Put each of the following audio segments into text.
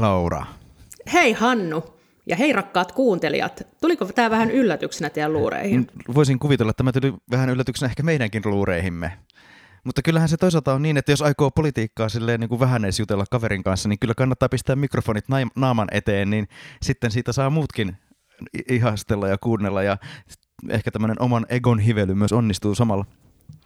Laura. Hei Hannu. Ja hei rakkaat kuuntelijat. Tuliko tämä vähän yllätyksenä teidän luureihin? Voisin kuvitella, että tämä tuli vähän yllätyksenä ehkä meidänkin luureihimme. Mutta kyllähän se toisaalta on niin, että jos aikoo politiikkaa silleen niin kuin vähän edes jutella kaverin kanssa, niin kyllä kannattaa pistää mikrofonit naaman eteen, niin sitten siitä saa muutkin ihastella ja kuunnella ja ehkä tämmöinen oman egon hively myös onnistuu samalla.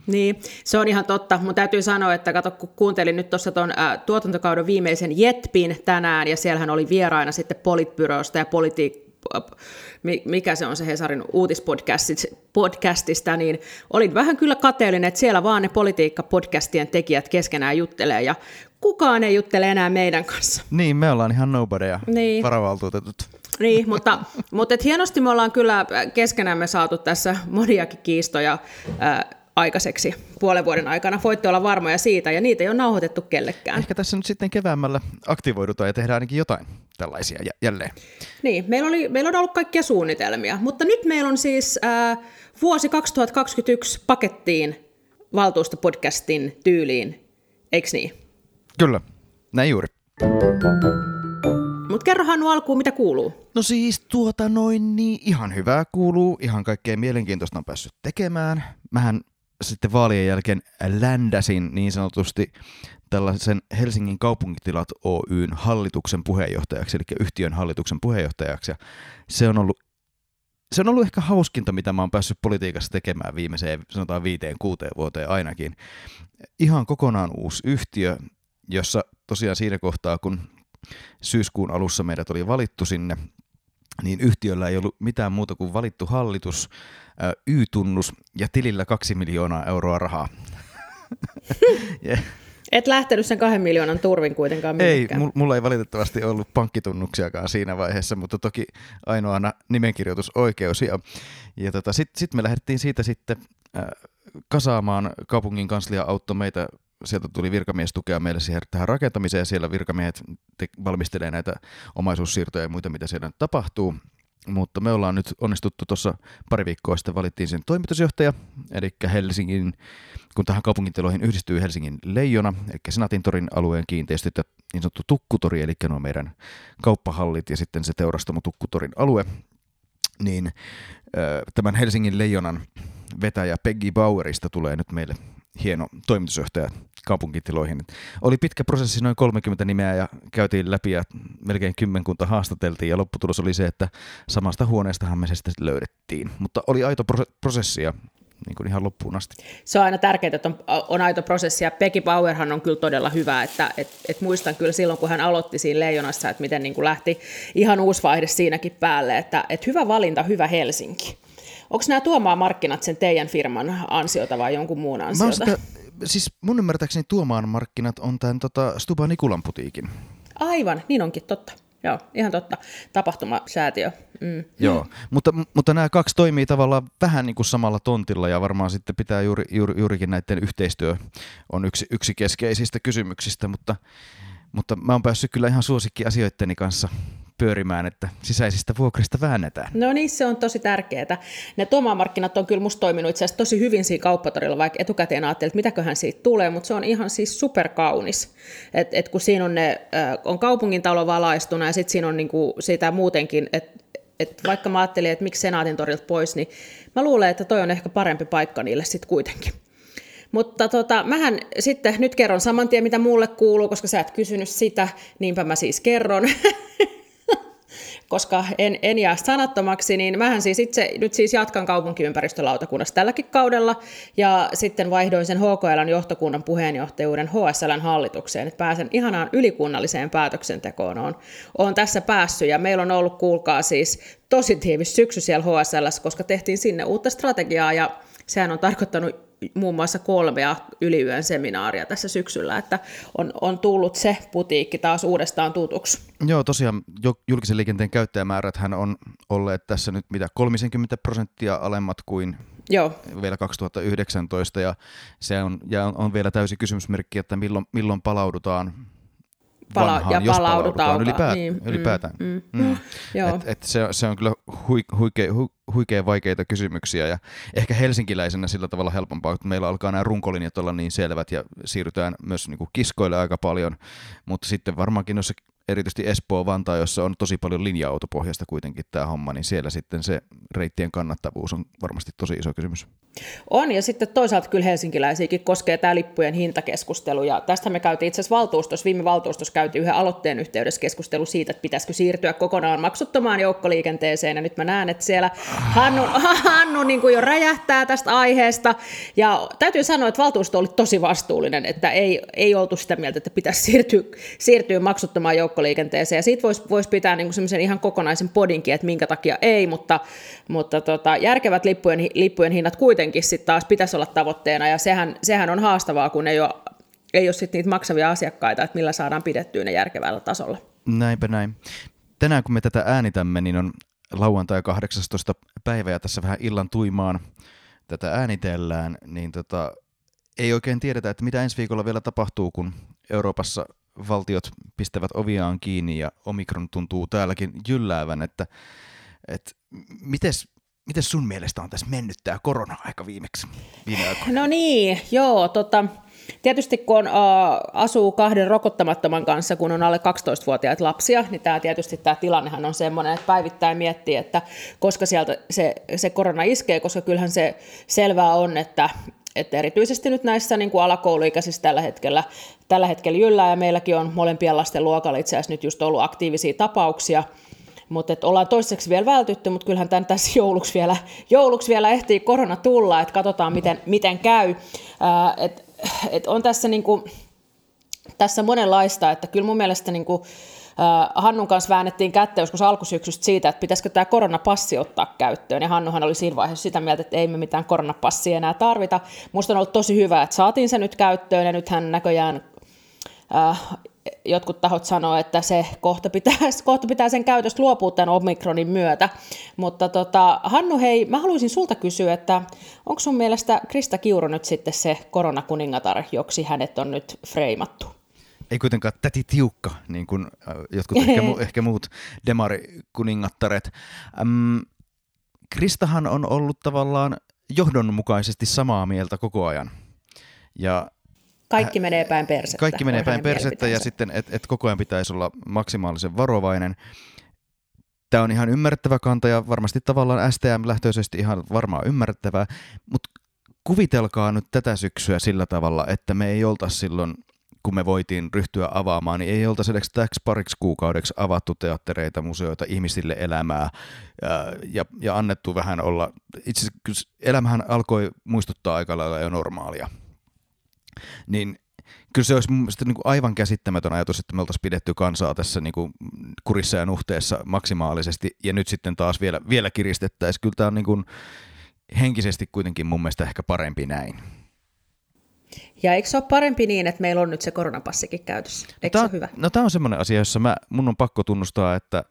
Niin, se on ihan totta. Mun täytyy sanoa, että kato, kun kuuntelin nyt tuossa tuon äh, tuotantokauden viimeisen Jetpin tänään, ja siellähän oli vieraina sitten Politbyrosta ja politi- mikä se on se Hesarin uutispodcastista, niin olin vähän kyllä kateellinen, että siellä vaan ne politiikka-podcastien tekijät keskenään juttelee, ja kukaan ei juttele enää meidän kanssa. Niin, me ollaan ihan nobodyja, niin. varavaltuutetut. Niin, mutta, mutta et hienosti me ollaan kyllä keskenämme saatu tässä moniakin kiistoja äh, aikaiseksi puolen vuoden aikana. Voitte olla varmoja siitä, ja niitä ei ole nauhoitettu kellekään. Ehkä tässä nyt sitten keväämällä aktivoidutaan ja tehdään ainakin jotain tällaisia jälleen. Niin, meillä, oli, meillä on ollut kaikkia suunnitelmia, mutta nyt meillä on siis äh, vuosi 2021 pakettiin valtuustopodcastin tyyliin, eikö niin? Kyllä, näin juuri. Mutta kerrohan nu alkuun, mitä kuuluu. No siis tuota noin, niin ihan hyvää kuuluu. Ihan kaikkea mielenkiintoista on päässyt tekemään. Mähän sitten vaalien jälkeen ländäsin niin sanotusti tällaisen Helsingin kaupungitilat Oyn hallituksen puheenjohtajaksi, eli yhtiön hallituksen puheenjohtajaksi. Ja se on ollut se on ollut ehkä hauskinta, mitä mä oon päässyt politiikassa tekemään viimeiseen, sanotaan viiteen, kuuteen vuoteen ainakin. Ihan kokonaan uusi yhtiö, jossa tosiaan siinä kohtaa, kun syyskuun alussa meidät oli valittu sinne, niin yhtiöllä ei ollut mitään muuta kuin valittu hallitus, Y-tunnus ja tilillä kaksi miljoonaa euroa rahaa. yeah. Et lähtenyt sen kahden miljoonan turvin kuitenkaan mihinkään. Ei, mulla ei valitettavasti ollut pankkitunnuksiakaan siinä vaiheessa, mutta toki ainoana nimenkirjoitusoikeus. Ja, ja tota, sitten sit me lähdettiin siitä sitten äh, kasaamaan kaupungin kanslia auttoi meitä sieltä tuli virkamies tukea meille siihen, tähän rakentamiseen ja siellä virkamiehet te- valmistelee näitä omaisuussiirtoja ja muita, mitä siellä tapahtuu. Mutta me ollaan nyt onnistuttu tuossa pari viikkoa sitten valittiin sen toimitusjohtaja, eli Helsingin, kun tähän kaupunkitiloihin yhdistyy Helsingin leijona, eli Senaatintorin alueen kiinteistöt ja niin sanottu tukkutori, eli nuo meidän kauppahallit ja sitten se teurastamo tukkutorin alue, niin tämän Helsingin leijonan vetäjä Peggy Bauerista tulee nyt meille hieno toimitusjohtaja kaupunkitiloihin. Oli pitkä prosessi, noin 30 nimeä ja käytiin läpi ja melkein kymmenkunta haastateltiin ja lopputulos oli se, että samasta huoneestahan me se sitten löydettiin. Mutta oli aito prosessi ja niin kuin ihan loppuun asti. Se on aina tärkeää, että on, on aito prosessi, ja Peggy Bauerhan on kyllä todella hyvä, että et, et muistan kyllä silloin, kun hän aloitti siinä Leijonassa, että miten niin kuin lähti ihan uusi vaihde siinäkin päälle, että et hyvä valinta, hyvä Helsinki. Onko nämä tuomaan markkinat sen teidän firman ansiota vai jonkun muun ansiota? Sitä, siis mun ymmärtääkseni tuomaan markkinat on tämän tota, Stuba Nikulan putiikin. Aivan, niin onkin, totta. Joo, ihan totta. Tapahtumasäätiö. Mm. Joo, mutta, mutta nämä kaksi toimii tavallaan vähän niin kuin samalla tontilla ja varmaan sitten pitää juuri, juuri, juurikin näiden yhteistyö on yksi, yksi keskeisistä kysymyksistä, mutta, mutta mä oon päässyt kyllä ihan suosikki asioitteni kanssa pyörimään, että sisäisistä vuokrista väännetään. No niin, se on tosi tärkeää. Ne tuomaamarkkinat on kyllä musta toiminut itse asiassa tosi hyvin siinä kauppatorilla, vaikka etukäteen ajattelin, että mitäköhän siitä tulee, mutta se on ihan siis superkaunis. Et, et kun siinä on, ne, äh, on kaupungin talo valaistuna ja sitten siinä on niinku sitä muutenkin, että et vaikka mä ajattelin, että miksi Senaatin torilta pois, niin mä luulen, että toi on ehkä parempi paikka niille sitten kuitenkin. Mutta tota, mähän sitten nyt kerron saman tien, mitä mulle kuuluu, koska sä et kysynyt sitä, niinpä mä siis kerron. koska en, en jää sanattomaksi, niin mähän siis itse nyt siis jatkan kaupunkiympäristölautakunnassa tälläkin kaudella, ja sitten vaihdoin sen HKLn johtokunnan puheenjohtajuuden HSLn hallitukseen, että pääsen ihanaan ylikunnalliseen päätöksentekoon. Olen, olen tässä päässyt, ja meillä on ollut, kuulkaa siis, tosi tiivis syksy siellä HSL, koska tehtiin sinne uutta strategiaa, ja sehän on tarkoittanut muun muassa kolmea yliyön seminaaria tässä syksyllä, että on, on tullut se putiikki taas uudestaan tutuksi. Joo, tosiaan julkisen liikenteen käyttäjämäärät hän on olleet tässä nyt mitä 30 prosenttia alemmat kuin Joo. vielä 2019 ja se on, ja on, vielä täysi kysymysmerkki, että milloin, milloin palaudutaan Pala- vanhaan, ja jos palaudutaan ylipäätään. Niin, mm, ylipäätään. Mm, mm, mm. Et, et se, se on kyllä huikea, hu, huikea vaikeita kysymyksiä ja ehkä helsinkiläisenä sillä tavalla helpompaa, että meillä alkaa nämä runkolinjat olla niin selvät ja siirrytään myös niin kuin kiskoille aika paljon, mutta sitten varmaankin noissa erityisesti Espoo, Vantaa, jossa on tosi paljon linja-autopohjasta kuitenkin tämä homma, niin siellä sitten se reittien kannattavuus on varmasti tosi iso kysymys. On, ja sitten toisaalta kyllä helsinkiläisiäkin koskee tämä lippujen hintakeskustelu, ja tästä me käytiin itse asiassa valtuustossa, viime valtuustossa käytiin yhden aloitteen yhteydessä keskustelu siitä, että pitäisikö siirtyä kokonaan maksuttomaan joukkoliikenteeseen, ja nyt mä näen, että siellä Hannu, Hannu niin kuin jo räjähtää tästä aiheesta, ja täytyy sanoa, että valtuusto oli tosi vastuullinen, että ei, ei oltu sitä mieltä, että pitäisi siirtyä, siirtyä maksuttomaan joukkoliikenteeseen, ja siitä voisi vois pitää niin semmoisen ihan kokonaisen podinkin, että minkä takia ei, mutta, mutta tota, järkevät lippujen, lippujen hinnat kuitenkin sitten taas pitäisi olla tavoitteena, ja sehän, sehän on haastavaa, kun ei ole, ei ole sit niitä maksavia asiakkaita, että millä saadaan pidettyä ne järkevällä tasolla. Näinpä näin. Tänään kun me tätä äänitämme, niin on lauantai 18. päivä ja tässä vähän illan tuimaan tätä äänitellään, niin tota, ei oikein tiedetä, että mitä ensi viikolla vielä tapahtuu, kun Euroopassa valtiot pistävät oviaan kiinni ja Omikron tuntuu täälläkin jylläävän, että, että mites, mites sun mielestä on tässä mennyt tämä korona-aika viimeksi? Viime no niin, joo, tota, Tietysti kun on, uh, asuu kahden rokottamattoman kanssa, kun on alle 12-vuotiaita lapsia, niin tämä tietysti tämä tilannehan on sellainen, että päivittäin miettii, että koska sieltä se, se korona iskee, koska kyllähän se selvää on, että, että erityisesti nyt näissä niin kuin alakouluikäisissä tällä hetkellä, tällä hetkellä yllää, ja meilläkin on molempien lasten luokalla itse asiassa nyt just ollut aktiivisia tapauksia, mutta ollaan toiseksi vielä vältytty, mutta kyllähän tämän tässä jouluksi vielä, jouluksi vielä ehtii korona tulla, että katsotaan miten, miten käy. Ää, et, et on tässä, niin kuin, tässä monenlaista, että kyllä mun mielestä niin kuin, Hannun kanssa väännettiin kättä joskus alkusyksystä siitä, että pitäisikö tämä koronapassi ottaa käyttöön. Ja Hannuhan oli siinä vaiheessa sitä mieltä, että ei me mitään koronapassia enää tarvita. Musta on ollut tosi hyvä, että saatiin se nyt käyttöön ja nythän näköjään äh, jotkut tahot sanoo, että se kohta pitää, kohta pitää sen käytöstä luopua tämän Omikronin myötä. Mutta tota, Hannu, hei, mä haluaisin sulta kysyä, että onko sun mielestä Krista Kiuru nyt sitten se koronakuningatar, joksi hänet on nyt freimattu? Ei kuitenkaan täti tiukka, niin kuin äh, jotkut ehkä, mu- ehkä muut demarikuningattaret. Ähm, Kristahan on ollut tavallaan johdonmukaisesti samaa mieltä koko ajan. Ja kaikki menee päin persettä. Kaikki menee päin persettä ja sitten, että et koko ajan pitäisi olla maksimaalisen varovainen. Tämä on ihan ymmärrettävä kanta ja varmasti tavallaan STM-lähtöisesti ihan varmaan ymmärrettävää, mutta kuvitelkaa nyt tätä syksyä sillä tavalla, että me ei oltaisi silloin kun me voitiin ryhtyä avaamaan, niin ei oltaisi edes täksi pariksi kuukaudeksi avattu teattereita, museoita, ihmisille elämää ja, ja, annettu vähän olla. Itse asiassa elämähän alkoi muistuttaa aika lailla jo normaalia. Niin kyllä se olisi mun mielestä niin aivan käsittämätön ajatus, että me oltaisiin pidetty kansaa tässä niin kuin kurissa ja nuhteessa maksimaalisesti, ja nyt sitten taas vielä, vielä kiristettäisiin. Kyllä tämä on niin kuin henkisesti kuitenkin mun mielestä ehkä parempi näin. Ja eikö se ole parempi niin, että meillä on nyt se koronapassikin käytössä? Eikö tämä, se ole hyvä? No tämä on semmoinen asia, jossa mä, mun on pakko tunnustaa, että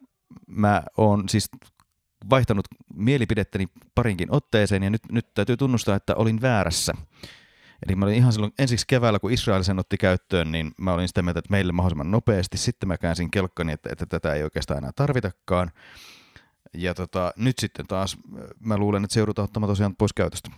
mä oon siis vaihtanut mielipidettäni parinkin otteeseen ja nyt, nyt täytyy tunnustaa, että olin väärässä. Eli mä olin ihan silloin ensiksi keväällä, kun Israel sen otti käyttöön, niin mä olin sitä mieltä, että meille mahdollisimman nopeasti. Sitten mä käänsin kelkkani, että, että tätä ei oikeastaan enää tarvitakaan. Ja tota, nyt sitten taas mä luulen, että se joudutaan ottamaan tosiaan pois käytöstä.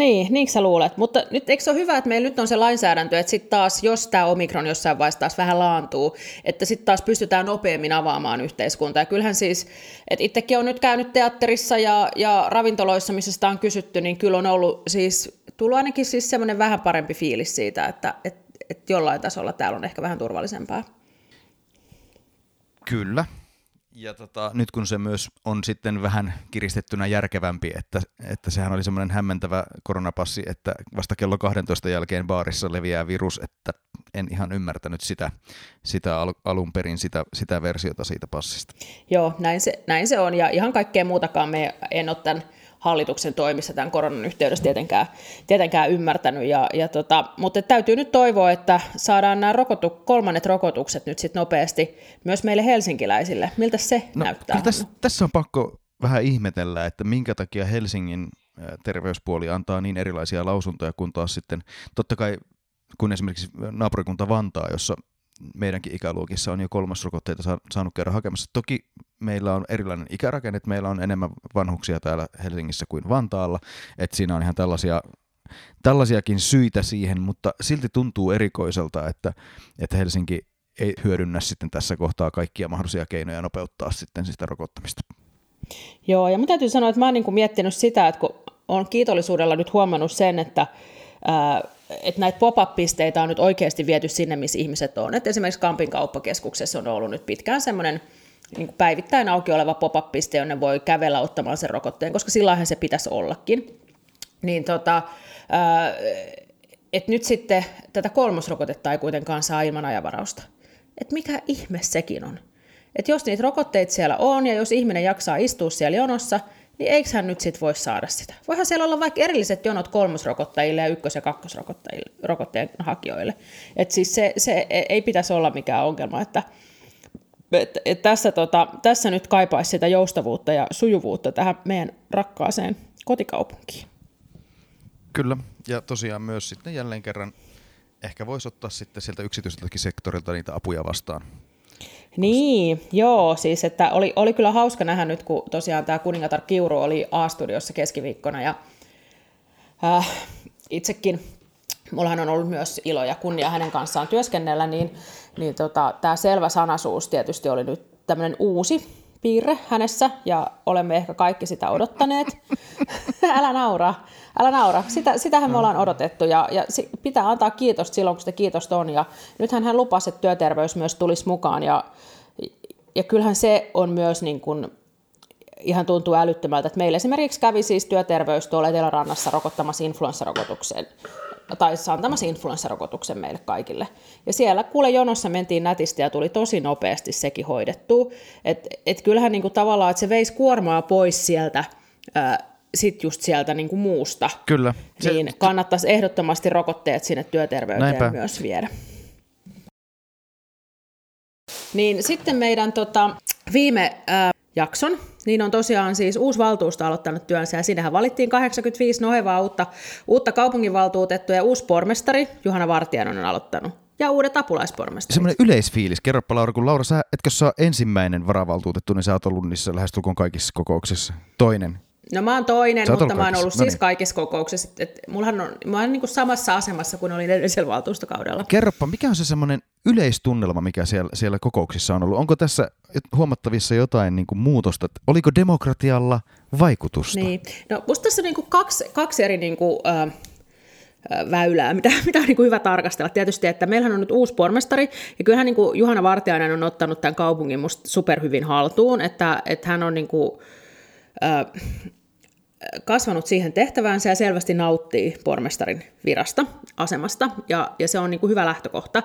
Niin, niin sä luulet. Mutta nyt eikö se ole hyvä, että meillä nyt on se lainsäädäntö, että sitten taas, jos tämä Omikron jossain vaiheessa taas vähän laantuu, että sitten taas pystytään nopeammin avaamaan yhteiskuntaa. Ja kyllähän siis, että itsekin on nyt käynyt teatterissa ja, ja ravintoloissa, missä sitä on kysytty, niin kyllä on ollut siis, tullut ainakin siis semmoinen vähän parempi fiilis siitä, että et, et jollain tasolla täällä on ehkä vähän turvallisempaa. Kyllä, ja tota, nyt kun se myös on sitten vähän kiristettynä järkevämpi, että, että sehän oli semmoinen hämmentävä koronapassi, että vasta kello 12 jälkeen baarissa leviää virus, että en ihan ymmärtänyt sitä, sitä al- alun perin sitä, sitä versiota siitä passista. Joo, näin se, näin se on ja ihan kaikkea muutakaan me en ole tämän hallituksen toimissa tämän koronan yhteydessä tietenkään, tietenkään ymmärtänyt. Ja, ja tota, mutta täytyy nyt toivoa, että saadaan nämä rokotu, kolmannet rokotukset nyt sitten nopeasti myös meille helsinkiläisille. Miltä se no, näyttää? Tässä, tässä on pakko vähän ihmetellä, että minkä takia Helsingin terveyspuoli antaa niin erilaisia lausuntoja, kun taas sitten totta kai kun esimerkiksi naapurikunta Vantaa, jossa meidänkin ikäluokissa on jo kolmasrokotteita saanut käydä hakemassa. Toki meillä on erilainen ikärakenne, että meillä on enemmän vanhuksia täällä Helsingissä kuin Vantaalla, että siinä on ihan tällaisia, tällaisiakin syitä siihen, mutta silti tuntuu erikoiselta, että, että Helsinki ei hyödynnä sitten tässä kohtaa kaikkia mahdollisia keinoja nopeuttaa sitten sitä rokottamista. Joo, ja mä täytyy sanoa, että mä oon niin miettinyt sitä, että kun olen kiitollisuudella nyt huomannut sen, että ää, että näitä pop-up-pisteitä on nyt oikeasti viety sinne, missä ihmiset on. Et esimerkiksi Kampin kauppakeskuksessa on ollut nyt pitkään semmoinen niin päivittäin auki oleva pop-up-piste, jonne voi kävellä ottamaan sen rokotteen, koska silloinhan se pitäisi ollakin. Niin tota, että nyt sitten tätä kolmosrokotetta ei kuitenkaan saa ilman ajavarausta. Että mikä ihme sekin on? Että jos niitä rokotteita siellä on ja jos ihminen jaksaa istua siellä jonossa, niin eikö hän nyt sitten voi saada sitä? Voihan siellä olla vaikka erilliset jonot kolmosrokottajille ja ykkös- ja kakkosrokotteen hakijoille. Että siis se, se ei pitäisi olla mikään ongelma, että et, et tässä, tota, tässä nyt kaipaisi sitä joustavuutta ja sujuvuutta tähän meidän rakkaaseen kotikaupunkiin. Kyllä, ja tosiaan myös sitten jälleen kerran ehkä voisi ottaa sitten sieltä yksityiseltäkin sektorilta niitä apuja vastaan. Niin, joo, siis että oli, oli kyllä hauska nähdä nyt, kun tosiaan tämä kuningatar Kiuru oli A-studiossa keskiviikkona ja äh, itsekin mullahan on ollut myös ilo ja kunnia hänen kanssaan työskennellä, niin, niin tota, tämä selvä sanaisuus tietysti oli nyt tämmöinen uusi piirre hänessä, ja olemme ehkä kaikki sitä odottaneet. älä naura, älä naura. Sitä, sitähän me ollaan odotettu, ja, ja pitää antaa kiitosta silloin, kun sitä kiitosta on. Ja nythän hän lupasi, että työterveys myös tulisi mukaan, ja, ja kyllähän se on myös niin kuin, ihan tuntuu älyttömältä, että meillä esimerkiksi kävi siis työterveys tuolla Etelärannassa rokottamassa influenssarokotukseen tai antamassa influenssarokotuksen meille kaikille. Ja siellä kuule jonossa mentiin nätisti ja tuli tosi nopeasti sekin hoidettu. Että et kyllähän niinku tavallaan, että se veisi kuormaa pois sieltä, ää, sit just sieltä niinku muusta. Kyllä. Se, niin kannattaisi ehdottomasti rokotteet sinne työterveyteen näinpä. myös viedä. Niin sitten meidän tota, viime ää, jakson, niin on tosiaan siis uusi valtuusto aloittanut työnsä ja siinähän valittiin 85 nohevaa uutta, uutta kaupunginvaltuutettua ja uusi pormestari Juhana Vartiainen on aloittanut ja uudet apulaispormestarit. Semmoinen yleisfiilis. Kerropa Laura, kun Laura, sä etkö sä ensimmäinen varavaltuutettu, niin sä oot ollut niissä lähestulkoon kaikissa kokouksissa. Toinen. No mä oon toinen, Sä mutta mä oon ollut no siis niin. kaikissa kokouksissa. Et, et, mullahan on, mä oon niin kuin samassa asemassa kuin olin edellisellä valtuustokaudella. Kerropa, mikä on se semmoinen yleistunnelma, mikä siellä, siellä kokouksissa on ollut? Onko tässä huomattavissa jotain niin kuin muutosta? Oliko demokratialla vaikutusta? Niin. No musta tässä on niin kuin kaksi, kaksi eri niin kuin, äh, väylää, mitä, mitä on niin kuin hyvä tarkastella. Tietysti, että meillähän on nyt uusi pormestari, ja kyllähän niin kuin Juhana Vartiainen on ottanut tämän kaupungin musta superhyvin haltuun, että, että hän on niin kuin, äh, kasvanut siihen tehtäväänsä ja selvästi nauttii pormestarin virasta, asemasta, ja, ja se on niin kuin hyvä lähtökohta.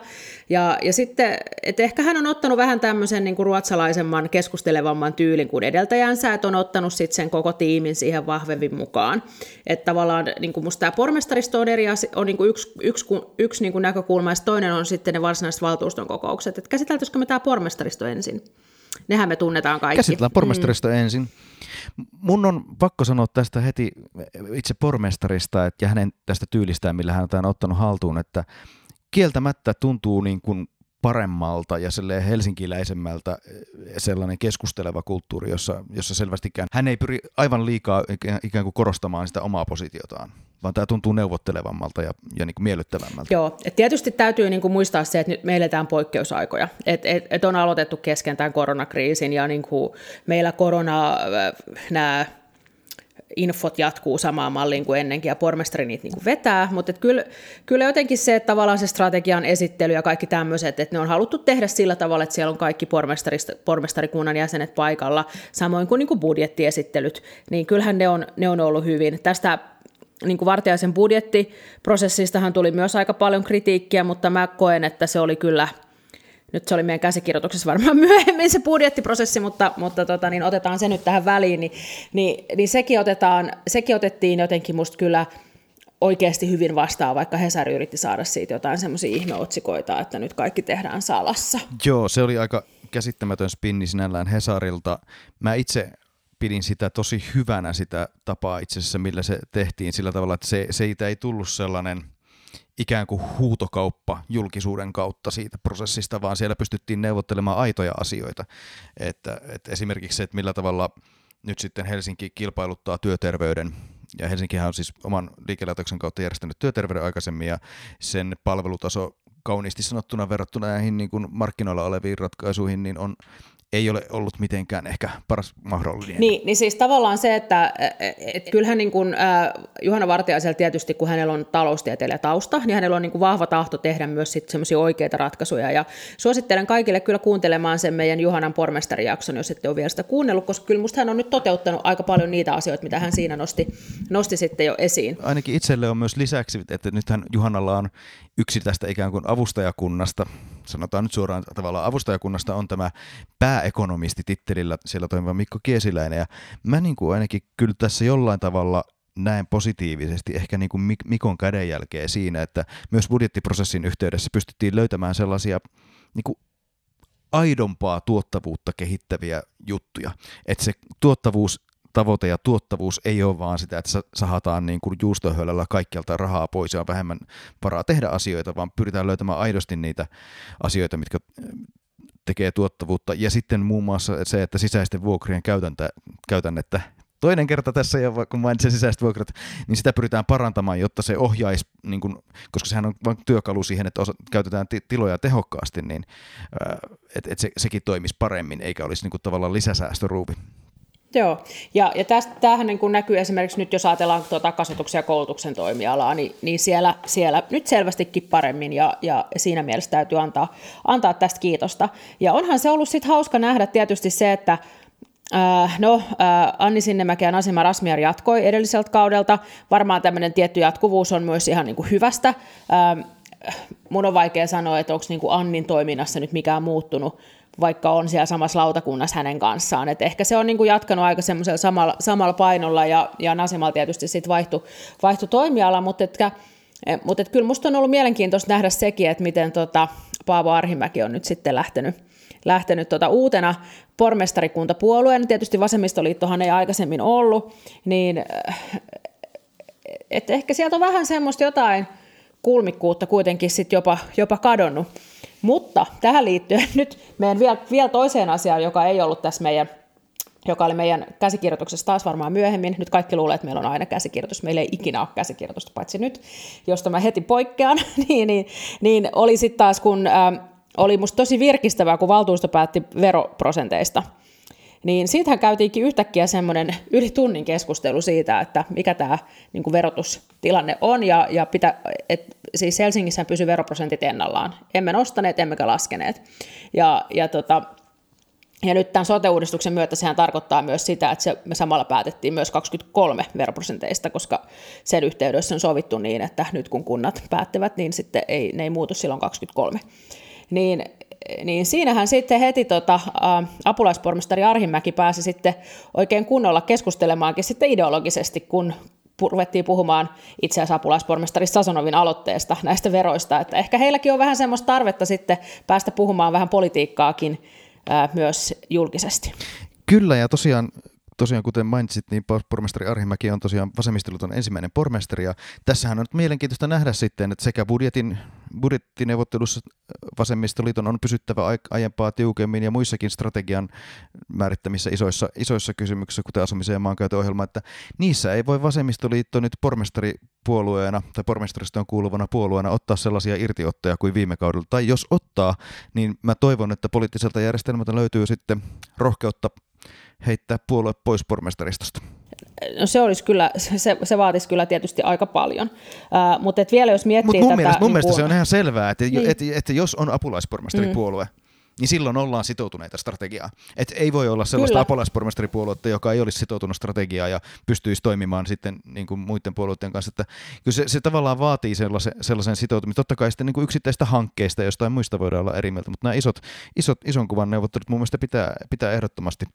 Ja, ja sitten, että ehkä hän on ottanut vähän tämmöisen niin kuin ruotsalaisemman, keskustelevamman tyylin kuin edeltäjänsä, että on ottanut sitten sen koko tiimin siihen vahvemmin mukaan. Että tavallaan niin kuin musta tämä pormestaristo on, eri asia, on niin kuin yksi, yksi, yksi niin kuin näkökulma, ja toinen on sitten ne varsinaiset valtuuston kokoukset. Että käsiteltäisikö me tämä pormestaristo ensin? Nehän me tunnetaan kaikki. Käsitellään pormestarista mm. ensin. Mun on pakko sanoa tästä heti itse pormestarista että, ja hänen tästä tyylistään, millä hän on ottanut haltuun, että kieltämättä tuntuu niin kuin paremmalta ja helsinkiläisemmältä sellainen keskusteleva kulttuuri, jossa, jossa selvästikään hän ei pyri aivan liikaa ikään kuin korostamaan sitä omaa positiotaan vaan tämä tuntuu neuvottelevammalta ja, ja niin kuin miellyttävämmältä. Joo, et tietysti täytyy niin kuin muistaa se, että nyt me eletään poikkeusaikoja. Et, et, et on aloitettu kesken tämän koronakriisin ja niin kuin meillä korona, äh, nämä infot jatkuu samaan malliin kuin ennenkin ja pormestari niitä niin kuin vetää, mutta kyllä, kyllä jotenkin se, että tavallaan se strategian esittely ja kaikki tämmöiset, että ne on haluttu tehdä sillä tavalla, että siellä on kaikki pormestarikunnan jäsenet paikalla, samoin kuin, niin kuin budjettiesittelyt, niin kyllähän ne on, ne on ollut hyvin. Tästä niin kuin Vartiaisen budjettiprosessistahan tuli myös aika paljon kritiikkiä, mutta mä koen, että se oli kyllä, nyt se oli meidän käsikirjoituksessa varmaan myöhemmin se budjettiprosessi, mutta, mutta tota, niin otetaan se nyt tähän väliin, niin, niin, niin sekin, otetaan, sekin otettiin jotenkin musta kyllä oikeasti hyvin vastaan, vaikka Hesari yritti saada siitä jotain semmoisia ihmeotsikoita, että nyt kaikki tehdään salassa. Joo, se oli aika käsittämätön spinni sinällään Hesarilta. Mä itse pidin sitä tosi hyvänä sitä tapaa itse asiassa, millä se tehtiin sillä tavalla, että se, siitä ei tullut sellainen ikään kuin huutokauppa julkisuuden kautta siitä prosessista, vaan siellä pystyttiin neuvottelemaan aitoja asioita. Että, että esimerkiksi se, että millä tavalla nyt sitten Helsinki kilpailuttaa työterveyden, ja Helsinkihän on siis oman liikelaitoksen kautta järjestänyt työterveyden aikaisemmin, ja sen palvelutaso kauniisti sanottuna verrattuna näihin niin kuin markkinoilla oleviin ratkaisuihin, niin on ei ole ollut mitenkään ehkä paras mahdollinen. Niin, niin siis tavallaan se, että et kyllähän niin kuin, äh, Juhana Vartiaisella tietysti, kun hänellä on taloustieteilijä tausta, niin hänellä on niin kuin vahva tahto tehdä myös sit semmoisia oikeita ratkaisuja. Ja suosittelen kaikille kyllä kuuntelemaan sen meidän Juhanan pormestarijakson, jos ette ole vielä sitä kuunnellut, koska kyllä musta hän on nyt toteuttanut aika paljon niitä asioita, mitä hän siinä nosti, nosti sitten jo esiin. Ainakin itselle on myös lisäksi, että nythän Juhanalla on yksi tästä ikään kuin avustajakunnasta, sanotaan nyt suoraan tavallaan avustajakunnasta on tämä pääekonomisti tittelillä siellä toimiva Mikko Kiesiläinen ja mä niin kuin ainakin kyllä tässä jollain tavalla näen positiivisesti ehkä niin kuin Mikon kädenjälkeä siinä, että myös budjettiprosessin yhteydessä pystyttiin löytämään sellaisia niin kuin aidompaa tuottavuutta kehittäviä juttuja. Että se tuottavuus tavoite ja tuottavuus ei ole vaan sitä, että sahataan niin kuin juustohöylällä kaikkialta rahaa pois ja on vähemmän varaa tehdä asioita, vaan pyritään löytämään aidosti niitä asioita, mitkä tekee tuottavuutta. Ja sitten muun muassa se, että sisäisten vuokrien käytäntä, käytännettä toinen kerta tässä, ja kun mainitsin sisäiset vuokrat, niin sitä pyritään parantamaan, jotta se ohjaisi, niin kun, koska sehän on vain työkalu siihen, että osa, käytetään tiloja tehokkaasti, niin että et se, sekin toimisi paremmin, eikä olisi niin kuin, tavallaan lisäsäästöruuvi. Joo, ja, ja tästä, tämähän niin kun näkyy esimerkiksi nyt, jos ajatellaan tuota kasvatuksen ja koulutuksen toimialaa, niin, niin siellä, siellä nyt selvästikin paremmin, ja, ja siinä mielessä täytyy antaa, antaa tästä kiitosta. Ja onhan se ollut sitten hauska nähdä tietysti se, että Äh, no, äh, Anni Sinnemäki ja Nasima Rasmiar jatkoi edelliseltä kaudelta. Varmaan tämmöinen tietty jatkuvuus on myös ihan niin kuin hyvästä. Äh, mun on vaikea sanoa, että onko niin Annin toiminnassa nyt mikään muuttunut vaikka on siellä samassa lautakunnassa hänen kanssaan. Et ehkä se on niin jatkanut aika semmoisella samalla, samalla painolla ja, ja Nasimalla tietysti sitten vaihtui, vaihtui toimiala, mutta etkä, mutta et kyllä musta on ollut mielenkiintoista nähdä sekin, että miten tota Paavo Arhimäki on nyt sitten lähtenyt, lähtenyt tota uutena pormestarikuntapuolueen, tietysti vasemmistoliittohan ei aikaisemmin ollut, niin et ehkä sieltä on vähän semmoista jotain kulmikkuutta kuitenkin sitten jopa, jopa kadonnut. Mutta tähän liittyen nyt meidän vielä, vielä toiseen asiaan, joka ei ollut tässä meidän joka oli meidän käsikirjoituksessa taas varmaan myöhemmin. Nyt kaikki luulee, että meillä on aina käsikirjoitus. Meillä ei ikinä ole käsikirjoitusta, paitsi nyt, josta mä heti poikkean. niin, niin, niin oli sitten taas, kun äh, oli musta tosi virkistävää, kun valtuusto päätti veroprosenteista – niin siitähän käytiinkin yhtäkkiä semmoinen yli tunnin keskustelu siitä, että mikä tämä niin verotustilanne on, ja, ja pitä, et, siis Helsingissä pysyy veroprosentit ennallaan. Emme nostaneet, emmekä laskeneet. Ja, ja tota, ja nyt tämän sote-uudistuksen myötä sehän tarkoittaa myös sitä, että se, me samalla päätettiin myös 23 veroprosenteista, koska sen yhteydessä on sovittu niin, että nyt kun kunnat päättävät, niin sitten ei, ne ei muutu silloin 23. Niin niin siinähän sitten heti tota, ä, apulaispormestari Arhimäki pääsi sitten oikein kunnolla keskustelemaankin sitten ideologisesti, kun ruvettiin puhumaan itse asiassa apulaispormestari Sasonovin aloitteesta näistä veroista, että ehkä heilläkin on vähän semmoista tarvetta sitten päästä puhumaan vähän politiikkaakin ä, myös julkisesti. Kyllä, ja tosiaan tosiaan kuten mainitsit, niin pormestari Arhimäki on tosiaan vasemmistoliiton ensimmäinen pormestari, ja tässähän on nyt mielenkiintoista nähdä sitten, että sekä budjetin, budjettineuvottelussa vasemmistoliiton on pysyttävä aiempaa tiukemmin ja muissakin strategian määrittämissä isoissa, isoissa kysymyksissä, kuten asumisen ja maankäytön että niissä ei voi vasemmistoliitto nyt pormestaripuolueena tai pormestaristoon kuuluvana puolueena ottaa sellaisia irtiottoja kuin viime kaudella. Tai jos ottaa, niin mä toivon, että poliittiselta järjestelmältä löytyy sitten rohkeutta heittää puolue pois pormestaristosta? No se olisi kyllä, se, se vaatisi kyllä tietysti aika paljon. Uh, mutta et vielä jos miettii Mut mun tätä... Mielestä, mun niin mielestä se on ihan selvää, että, niin. että, että jos on apulaispormestaripuolue, mm niin silloin ollaan sitoutuneita strategiaan. Et ei voi olla sellaista Kyllä. apulaispormestaripuoluetta, joka ei olisi sitoutunut strategiaan ja pystyisi toimimaan sitten niin kuin muiden puolueiden kanssa. Että kyllä se, se tavallaan vaatii sellaisen, sellaisen sitoutumisen. Totta kai sitten niin kuin yksittäistä hankkeista ja jostain muista voidaan olla eri mieltä, mutta nämä isot, isot ison kuvan neuvottelut mun mielestä pitää, pitää ehdottomasti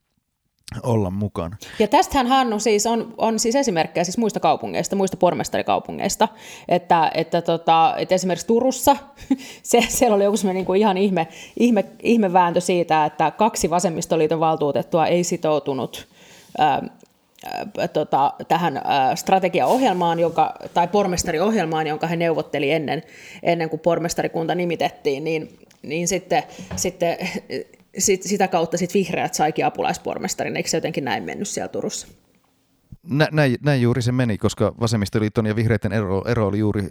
olla mukana. Ja tästähän Hannu siis on, on siis esimerkkejä siis muista kaupungeista, muista pormestarikaupungeista, että, että, tota, että esimerkiksi Turussa, se, siellä oli joku niin kuin ihan ihme, ihme, ihme vääntö siitä, että kaksi vasemmistoliiton valtuutettua ei sitoutunut ää, tota, tähän ää, strategiaohjelmaan jonka, tai pormestariohjelmaan, jonka he neuvotteli ennen, ennen kuin pormestarikunta nimitettiin, niin, niin sitten, sitten sit, sitä kautta sit vihreät saikin apulaispormestarin, eikö se jotenkin näin mennyt siellä Turussa? Nä, näin, näin juuri se meni, koska vasemmistoliiton ja vihreiden ero, ero oli juuri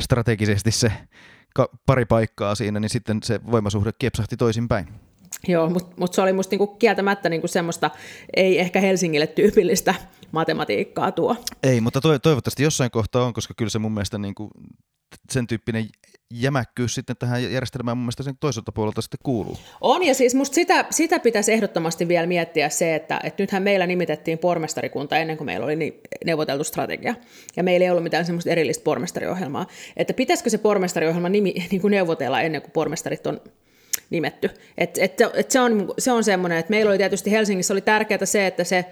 strategisesti se pari paikkaa siinä, niin sitten se voimasuhde kiepsahti toisinpäin. Joo, mutta mut se oli musta niinku kieltämättä niinku semmoista, ei ehkä Helsingille tyypillistä matematiikkaa tuo. Ei, mutta toivottavasti jossain kohtaa on, koska kyllä se mun mielestä niinku sen tyyppinen jämäkkyys sitten tähän järjestelmään. Mun mielestä sen toiselta puolelta sitten kuuluu. On, ja siis musta sitä, sitä pitäisi ehdottomasti vielä miettiä se, että, että nythän meillä nimitettiin pormestarikunta ennen kuin meillä oli niin neuvoteltu strategia, ja meillä ei ollut mitään semmoista erillistä pormestariohjelmaa, että pitäisikö se pormestariohjelma nimi, niin kuin neuvotella ennen kuin pormestarit on nimetty. Et, et, et se on, se on semmoinen, että meillä oli tietysti Helsingissä oli tärkeää se, että se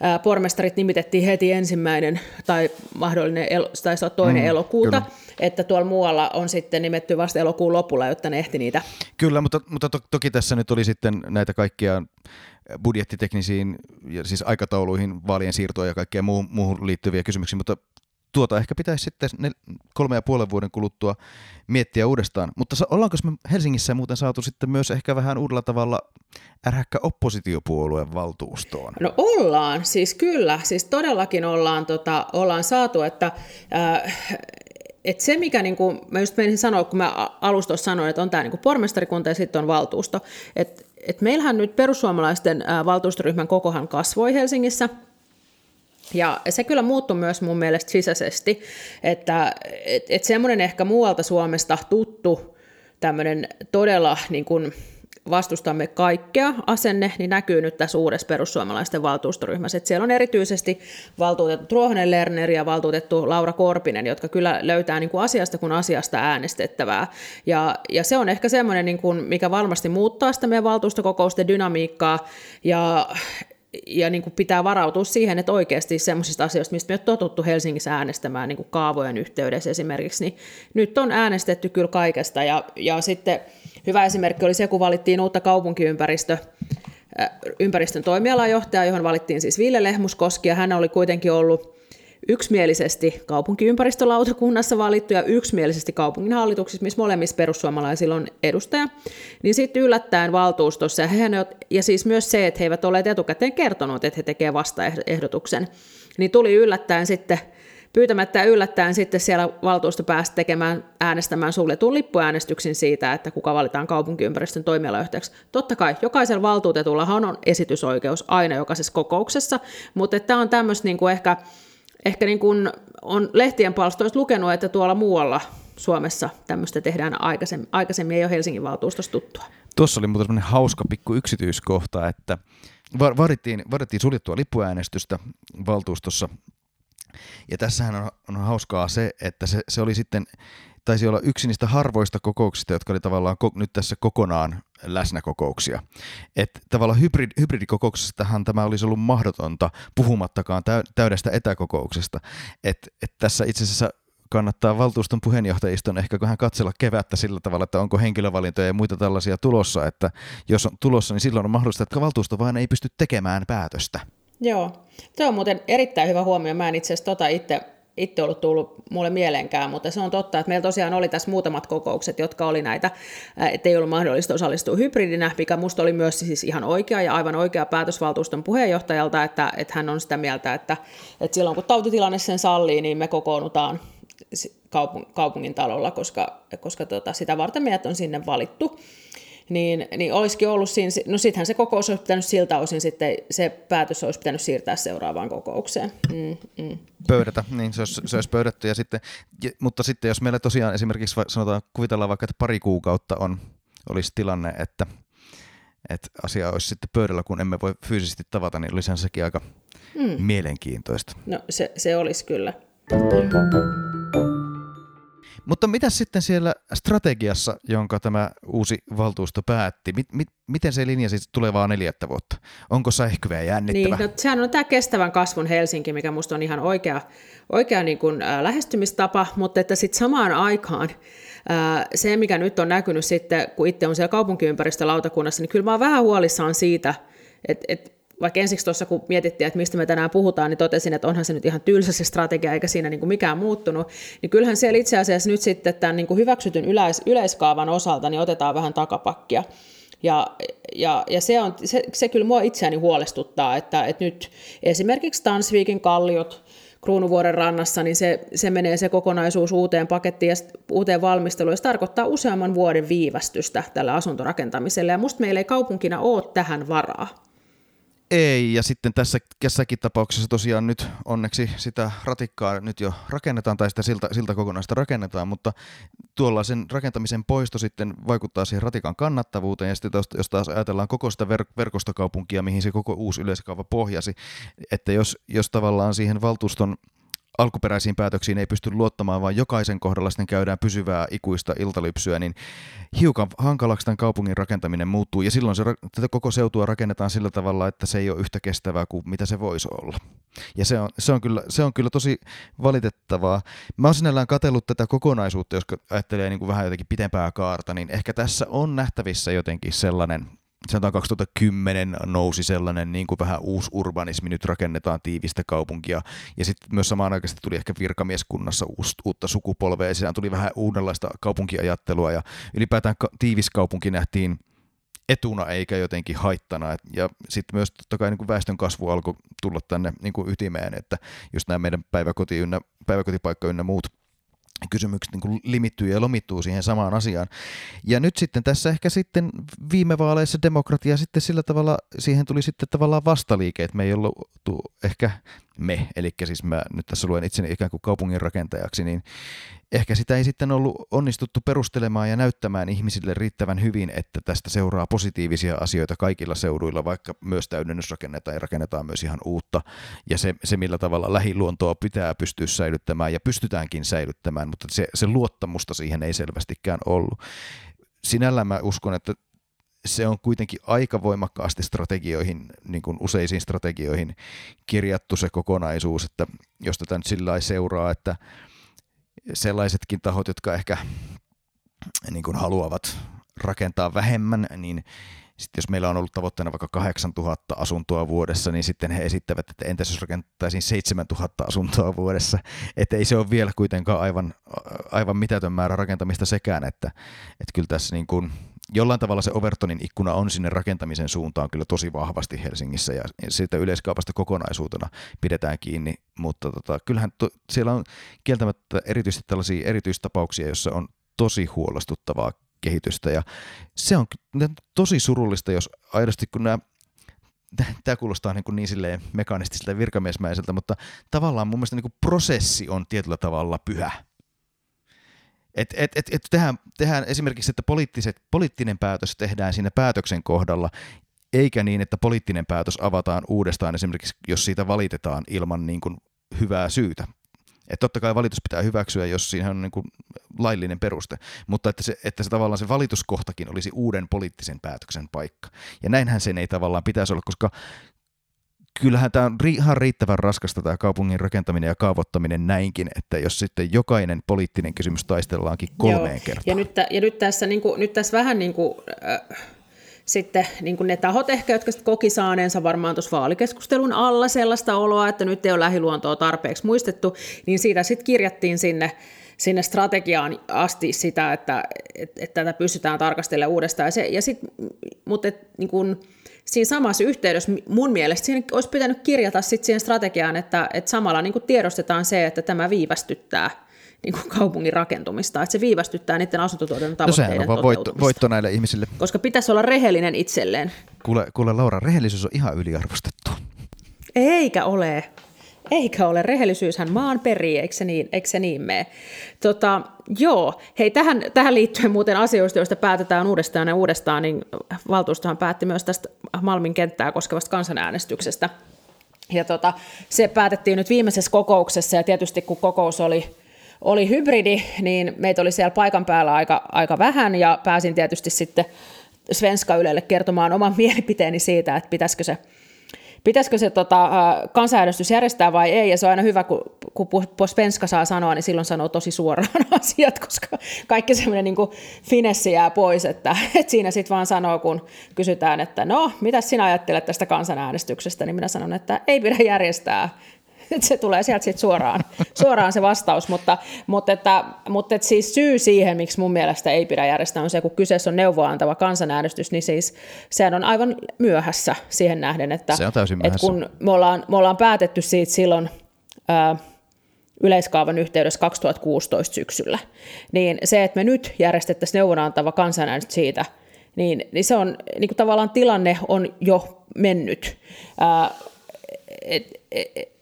ää, pormestarit nimitettiin heti ensimmäinen tai mahdollinen el, tai toinen mm, elokuuta, kyllä. että tuolla muualla on sitten nimetty vasta elokuun lopulla, jotta ne ehti niitä. Kyllä, mutta, mutta to, toki tässä nyt oli sitten näitä kaikkia budjettiteknisiin ja siis aikatauluihin, vaalien siirtoa ja kaikkea muuhun, muuhun liittyviä kysymyksiä, mutta tuota ehkä pitäisi sitten ne kolme ja puolen vuoden kuluttua miettiä uudestaan. Mutta ollaanko me Helsingissä muuten saatu sitten myös ehkä vähän uudella tavalla ärhäkkä oppositiopuolueen valtuustoon? No ollaan, siis kyllä, siis todellakin ollaan, tota, ollaan saatu, että äh, et se, mikä niin kuin, mä just menisin sanoa, kun mä alusta sanoin, että on tämä niin pormestarikunta ja sitten on valtuusto, että et meillähän nyt perussuomalaisten äh, valtuustoryhmän kokohan kasvoi Helsingissä – ja se kyllä muuttui myös mun mielestä sisäisesti, että et, et semmoinen ehkä muualta Suomesta tuttu tämmöinen todella niin kuin vastustamme kaikkea asenne, niin näkyy nyt tässä uudessa perussuomalaisten valtuustoryhmässä. Että siellä on erityisesti valtuutettu Ruohonen Lerner ja valtuutettu Laura Korpinen, jotka kyllä löytää niin kuin asiasta kuin asiasta äänestettävää. Ja, ja se on ehkä semmoinen, niin kuin, mikä varmasti muuttaa sitä meidän valtuustokokousten dynamiikkaa. Ja ja niin kuin pitää varautua siihen, että oikeasti sellaisista asioista, mistä me on totuttu Helsingissä äänestämään niin kuin kaavojen yhteydessä esimerkiksi, niin nyt on äänestetty kyllä kaikesta. Ja, ja sitten hyvä esimerkki oli se, kun valittiin uutta kaupunkiympäristö, ympäristön toimialajohtaja, johon valittiin siis Ville Lehmuskoski, ja hän oli kuitenkin ollut yksimielisesti kaupunkiympäristölautakunnassa valittu ja yksimielisesti kaupunginhallituksissa, missä molemmissa perussuomalaisilla on edustaja, niin sitten yllättäen valtuustossa, ja, he, ja siis myös se, että he eivät ole etukäteen kertonut, että he tekevät vastaehdotuksen, niin tuli yllättäen sitten pyytämättä yllättäen sitten siellä valtuusto pääsi tekemään äänestämään suljetun lippuäänestyksen siitä, että kuka valitaan kaupunkiympäristön toimialajohtajaksi. Totta kai jokaisella valtuutetullahan on esitysoikeus aina jokaisessa kokouksessa, mutta tämä on tämmöistä niin kuin ehkä ehkä niin kuin on lehtien palstoista lukenut, että tuolla muualla Suomessa tämmöistä tehdään aikaisemmin, aikaisemmin ei ole Helsingin valtuustossa tuttua. Tuossa oli muuten hauska pikku yksityiskohta, että vaadittiin, vaadittiin suljettua lippuäänestystä valtuustossa. Ja tässähän on, on hauskaa se, että se, se oli sitten taisi olla yksi niistä harvoista kokouksista, jotka oli tavallaan ko- nyt tässä kokonaan läsnäkokouksia. Että tavallaan hybrid, hybridikokouksestahan tämä olisi ollut mahdotonta, puhumattakaan täydestä etäkokouksesta. Että et tässä itse asiassa kannattaa valtuuston puheenjohtajiston ehkä vähän katsella kevättä sillä tavalla, että onko henkilövalintoja ja muita tällaisia tulossa, että jos on tulossa, niin silloin on mahdollista, että valtuusto vaan ei pysty tekemään päätöstä. Joo, Tuo on muuten erittäin hyvä huomio. Mä en itse asiassa tota itse itse ollut tullut mulle mieleenkään, mutta se on totta, että meillä tosiaan oli tässä muutamat kokoukset, jotka oli näitä, että ei ollut mahdollista osallistua hybridinä, mikä musta oli myös siis ihan oikea ja aivan oikea päätösvaltuuston puheenjohtajalta, että, että hän on sitä mieltä, että, että silloin kun tautitilanne sen sallii, niin me kokoonnutaan kaupungin talolla, koska, koska tota, sitä varten meidät on sinne valittu niin, niin olisikin ollut siinä, no sittenhän se kokous olisi pitänyt siltä osin sitten, se päätös olisi pitänyt siirtää seuraavaan kokoukseen. Mm, mm. Pöydätä, niin se olisi, se olisi pöydätty, ja sitten, mutta sitten jos meillä tosiaan esimerkiksi sanotaan, kuvitellaan vaikka, että pari kuukautta on, olisi tilanne, että, että asia olisi sitten pöydällä, kun emme voi fyysisesti tavata, niin olisihan sekin aika mm. mielenkiintoista. No se, se olisi kyllä. Mutta mitä sitten siellä strategiassa, jonka tämä uusi valtuusto päätti, mit, mit, miten se linjasi tulevaa neljättä vuotta? Onko säihkyvä ja jännittävä? Niin, no, sehän on tämä kestävän kasvun Helsinki, mikä minusta on ihan oikea, oikea niin kuin, äh, lähestymistapa, mutta että sitten samaan aikaan äh, se, mikä nyt on näkynyt sitten, kun itse on siellä kaupunkiympäristölautakunnassa, niin kyllä mä oon vähän huolissaan siitä, että, että vaikka ensiksi tuossa kun mietittiin, että mistä me tänään puhutaan, niin totesin, että onhan se nyt ihan tylsä se strategia, eikä siinä niin kuin mikään muuttunut, niin kyllähän siellä itse asiassa nyt sitten tämän niin kuin hyväksytyn yleis- yleiskaavan osalta niin otetaan vähän takapakkia. Ja, ja, ja se, on, se, se kyllä mua itseäni huolestuttaa, että, että nyt esimerkiksi Tansviikin kalliot, Kruunuvuoren rannassa, niin se, se menee se kokonaisuus uuteen pakettiin ja uuteen valmisteluun. Ja se tarkoittaa useamman vuoden viivästystä tälle asuntorakentamiselle. Ja musta meillä ei kaupunkina ole tähän varaa. Ei, ja sitten tässä tässäkin tapauksessa tosiaan nyt onneksi sitä ratikkaa nyt jo rakennetaan, tai sitä siltä, siltä kokonaista rakennetaan, mutta tuollaisen rakentamisen poisto sitten vaikuttaa siihen ratikan kannattavuuteen, ja sitten jos taas ajatellaan koko sitä ver- verkostokaupunkia, mihin se koko uusi yleiskaava pohjasi, että jos, jos tavallaan siihen valtuuston alkuperäisiin päätöksiin ei pysty luottamaan, vaan jokaisen kohdalla sitten käydään pysyvää ikuista iltalypsyä, niin hiukan hankalaksi tämän kaupungin rakentaminen muuttuu, ja silloin se, tätä koko seutua rakennetaan sillä tavalla, että se ei ole yhtä kestävää kuin mitä se voisi olla. Ja se on, se on, kyllä, se on kyllä tosi valitettavaa. Mä oon sinällään katsellut tätä kokonaisuutta, jos ajattelee niin kuin vähän jotenkin pitempää kaarta, niin ehkä tässä on nähtävissä jotenkin sellainen sanotaan 2010 nousi sellainen niin kuin vähän uusi urbanismi, nyt rakennetaan tiivistä kaupunkia, ja sitten myös samaan aikaan tuli ehkä virkamieskunnassa uutta sukupolvea, ja siinä tuli vähän uudenlaista kaupunkiajattelua, ja ylipäätään tiivis kaupunki nähtiin etuna eikä jotenkin haittana. Ja sitten myös totta kai niin väestön kasvu alkoi tulla tänne niin kuin ytimeen, että just nämä meidän päiväkoti ynnä, päiväkotipaikka ynnä muut kysymykset niin kuin limittyy ja lomittuu siihen samaan asiaan. Ja nyt sitten tässä ehkä sitten viime vaaleissa demokratia sitten sillä tavalla, siihen tuli sitten tavallaan vastaliike, että me ei ollut ehkä me, eli siis mä nyt tässä luen itseni ikään kuin kaupungin rakentajaksi, niin ehkä sitä ei sitten ollut onnistuttu perustelemaan ja näyttämään ihmisille riittävän hyvin, että tästä seuraa positiivisia asioita kaikilla seuduilla, vaikka myös täydennysrakennetaan ja rakennetaan myös ihan uutta. Ja se, se millä tavalla lähiluontoa pitää pystyä säilyttämään ja pystytäänkin säilyttämään, mutta se, se luottamusta siihen ei selvästikään ollut. Sinällään mä uskon, että se on kuitenkin aika voimakkaasti strategioihin, niin kuin useisiin strategioihin kirjattu se kokonaisuus, että jos tätä nyt sillä seuraa, että sellaisetkin tahot, jotka ehkä niin kuin haluavat rakentaa vähemmän, niin sitten jos meillä on ollut tavoitteena vaikka 8000 asuntoa vuodessa, niin sitten he esittävät, että entäs jos rakentaisiin 7000 asuntoa vuodessa, että ei se ole vielä kuitenkaan aivan, aivan mitätön määrä rakentamista sekään, että, että kyllä tässä niin kuin jollain tavalla se Overtonin ikkuna on sinne rakentamisen suuntaan kyllä tosi vahvasti Helsingissä ja siitä yleiskaupasta kokonaisuutena pidetään kiinni, mutta tota, kyllähän to, siellä on kieltämättä erityisesti tällaisia erityistapauksia, joissa on tosi huolestuttavaa kehitystä ja se on tosi surullista, jos aidosti kun nämä tämä kuulostaa niin, kuin niin silleen mekanistiselta ja virkamiesmäiseltä, mutta tavallaan mun mielestä niin kuin prosessi on tietyllä tavalla pyhä. Et, et, et, et tehdään, tehdään esimerkiksi, että poliittiset, poliittinen päätös tehdään siinä päätöksen kohdalla, eikä niin, että poliittinen päätös avataan uudestaan esimerkiksi, jos siitä valitetaan ilman niin kuin hyvää syytä. Et totta kai valitus pitää hyväksyä, jos siinä on niin kuin laillinen peruste, mutta että se, että se tavallaan se valituskohtakin olisi uuden poliittisen päätöksen paikka. Ja näinhän sen ei tavallaan pitäisi olla, koska kyllähän tämä on ihan riittävän raskasta tämä kaupungin rakentaminen ja kaavoittaminen näinkin, että jos sitten jokainen poliittinen kysymys taistellaankin kolmeen Joo. kertaan. Ja nyt, ja nyt, tässä, niin kuin, nyt tässä vähän niin kuin, äh, sitten niin kuin ne tahot ehkä, jotka koki saaneensa varmaan tuossa vaalikeskustelun alla sellaista oloa, että nyt ei ole lähiluontoa tarpeeksi muistettu, niin siitä sitten kirjattiin sinne sinne strategiaan asti sitä, että, että, että tätä pystytään tarkastelemaan uudestaan. Ja se, ja sit, mutta et, niin kun, siinä samassa yhteydessä mun mielestä siinä olisi pitänyt kirjata sit siihen strategiaan, että, että samalla niin tiedostetaan se, että tämä viivästyttää niin kuin kaupungin rakentumista, että se viivästyttää niiden asuntotuotannon tavoitteiden no sehän on voitto, voitto näille ihmisille. Koska pitäisi olla rehellinen itselleen. Kuule, kuule Laura, rehellisyys on ihan yliarvostettu. Eikä ole. Eikä ole. Rehellisyyshän maan perii, eikö se niin, eikö se niin mene? Tota, joo, hei tähän, tähän liittyen muuten asioista, joista päätetään uudestaan ja uudestaan, niin valtuustohan päätti myös tästä Malmin kenttää koskevasta kansanäänestyksestä. Ja tota, se päätettiin nyt viimeisessä kokouksessa, ja tietysti kun kokous oli, oli hybridi, niin meitä oli siellä paikan päällä aika, aika vähän, ja pääsin tietysti sitten Svenska Ylelle kertomaan oman mielipiteeni siitä, että pitäisikö se pitäisikö se tota, kansanäänestys järjestää vai ei, ja se on aina hyvä, kun, kun Pospenska saa sanoa, niin silloin sanoo tosi suoraan asiat, koska kaikki semmoinen niin finessi jää pois, että, että siinä sitten vaan sanoo, kun kysytään, että no, mitä sinä ajattelet tästä kansanäänestyksestä, niin minä sanon, että ei pidä järjestää, se tulee sieltä sit suoraan, suoraan se vastaus, mutta, mutta, että, mutta että siis syy siihen, miksi mun mielestä ei pidä järjestää, on se, kun kyseessä on neuvoa antava kansanäänestys, niin siis sehän on aivan myöhässä siihen nähden, että, se on täysin että kun me ollaan, me ollaan päätetty siitä silloin ää, yleiskaavan yhteydessä 2016 syksyllä. Niin se, että me nyt järjestettäisiin neuvonantava kansanäänestys siitä, niin, niin se on niin kuin tavallaan tilanne on jo mennyt. Ää, et, et,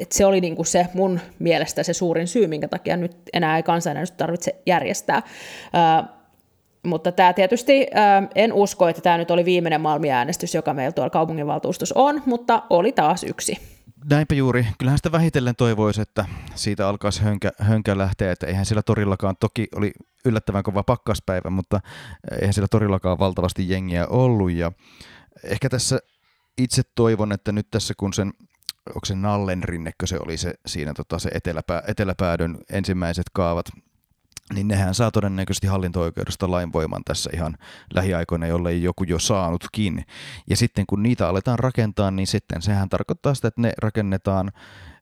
et se oli niin kuin se mun mielestä se suurin syy, minkä takia nyt enää ei kansanäänestys tarvitse järjestää. Ää, mutta tämä tietysti, ää, en usko, että tämä nyt oli viimeinen Malmi-äänestys, joka meillä tuolla kaupunginvaltuustossa on, mutta oli taas yksi. Näinpä juuri. Kyllähän sitä vähitellen toivoisi, että siitä alkaisi hönkä, hönkä lähteä, että eihän sillä torillakaan, toki oli yllättävän kova pakkaspäivä, mutta eihän sillä torillakaan valtavasti jengiä ollut ja ehkä tässä itse toivon, että nyt tässä kun sen onko se Nallen rinnekö se oli se, siinä tota, se eteläpää, eteläpäädön ensimmäiset kaavat, niin nehän saa todennäköisesti hallinto-oikeudesta lainvoiman tässä ihan lähiaikoina, jollei joku jo saanutkin. Ja sitten kun niitä aletaan rakentaa, niin sitten sehän tarkoittaa sitä, että ne rakennetaan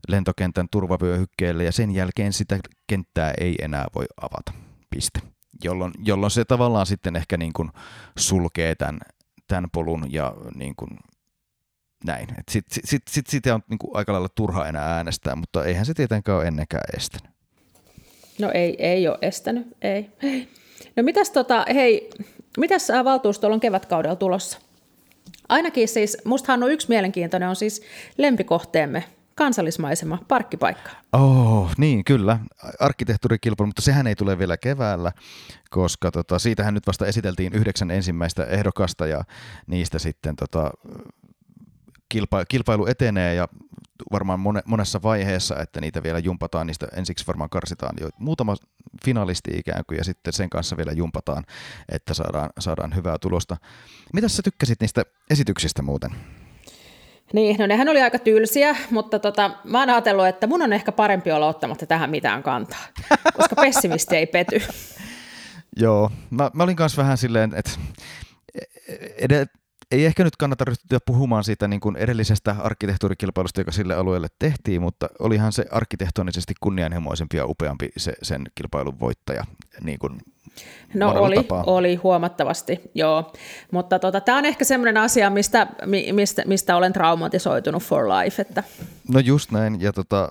lentokentän turvavyöhykkeelle ja sen jälkeen sitä kenttää ei enää voi avata. Piste. Jolloin, jolloin se tavallaan sitten ehkä niin kuin sulkee tämän, tämän polun ja niin kuin näin. Sitten sit, sit, sit on niin kuin aika lailla turha enää äänestää, mutta eihän se tietenkään ole ennenkään estänyt. No ei, ei ole estänyt, ei. No mitäs tota, hei, mitäs valtuustolla on kevätkaudella tulossa? Ainakin siis, mustahan on yksi mielenkiintoinen, on siis lempikohteemme, kansallismaisema, parkkipaikka. Oh, niin, kyllä. Arkkitehtuurikilpailu, mutta sehän ei tule vielä keväällä, koska tota, siitähän nyt vasta esiteltiin yhdeksän ensimmäistä ehdokasta ja niistä sitten tota, kilpa, kilpailu etenee ja varmaan monessa vaiheessa, että niitä vielä jumpataan, niistä ensiksi varmaan karsitaan jo muutama finalisti ikään kuin ja sitten sen kanssa vielä jumpataan, että saadaan, saadaan hyvää tulosta. Mitä sä tykkäsit niistä esityksistä muuten? Niin, no nehän oli aika tylsiä, mutta tota, mä oon ajatellut, että mun on ehkä parempi olla ottamatta tähän mitään kantaa, koska pessimisti ei pety. Joo, mä, mä olin kanssa vähän silleen, että edet, ei ehkä nyt kannata ryhtyä puhumaan siitä niin kuin edellisestä arkkitehtuurikilpailusta, joka sille alueelle tehtiin, mutta olihan se arkkitehtonisesti kunnianhimoisempi ja upeampi se, sen kilpailun voittaja niin kuin No oli, oli huomattavasti, joo. Mutta tota, tämä on ehkä semmoinen asia, mistä, mistä, mistä olen traumatisoitunut for life. Että. No just näin, ja tota,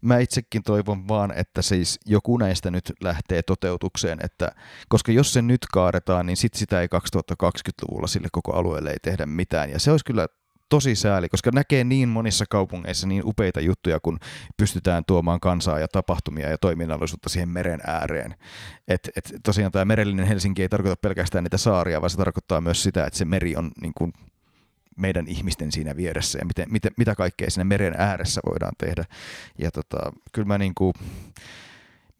mä itsekin toivon vaan, että siis joku näistä nyt lähtee toteutukseen, että koska jos se nyt kaadetaan, niin sit sitä ei 2020-luvulla sille koko alueelle ei tehdä mitään. Ja se olisi kyllä tosi sääli, koska näkee niin monissa kaupungeissa niin upeita juttuja, kun pystytään tuomaan kansaa ja tapahtumia ja toiminnallisuutta siihen meren ääreen. Et, et tosiaan tämä merellinen Helsinki ei tarkoita pelkästään niitä saaria, vaan se tarkoittaa myös sitä, että se meri on niin kuin meidän ihmisten siinä vieressä ja miten, miten, mitä kaikkea siinä meren ääressä voidaan tehdä. Ja tota, kyllä mä niin kuin,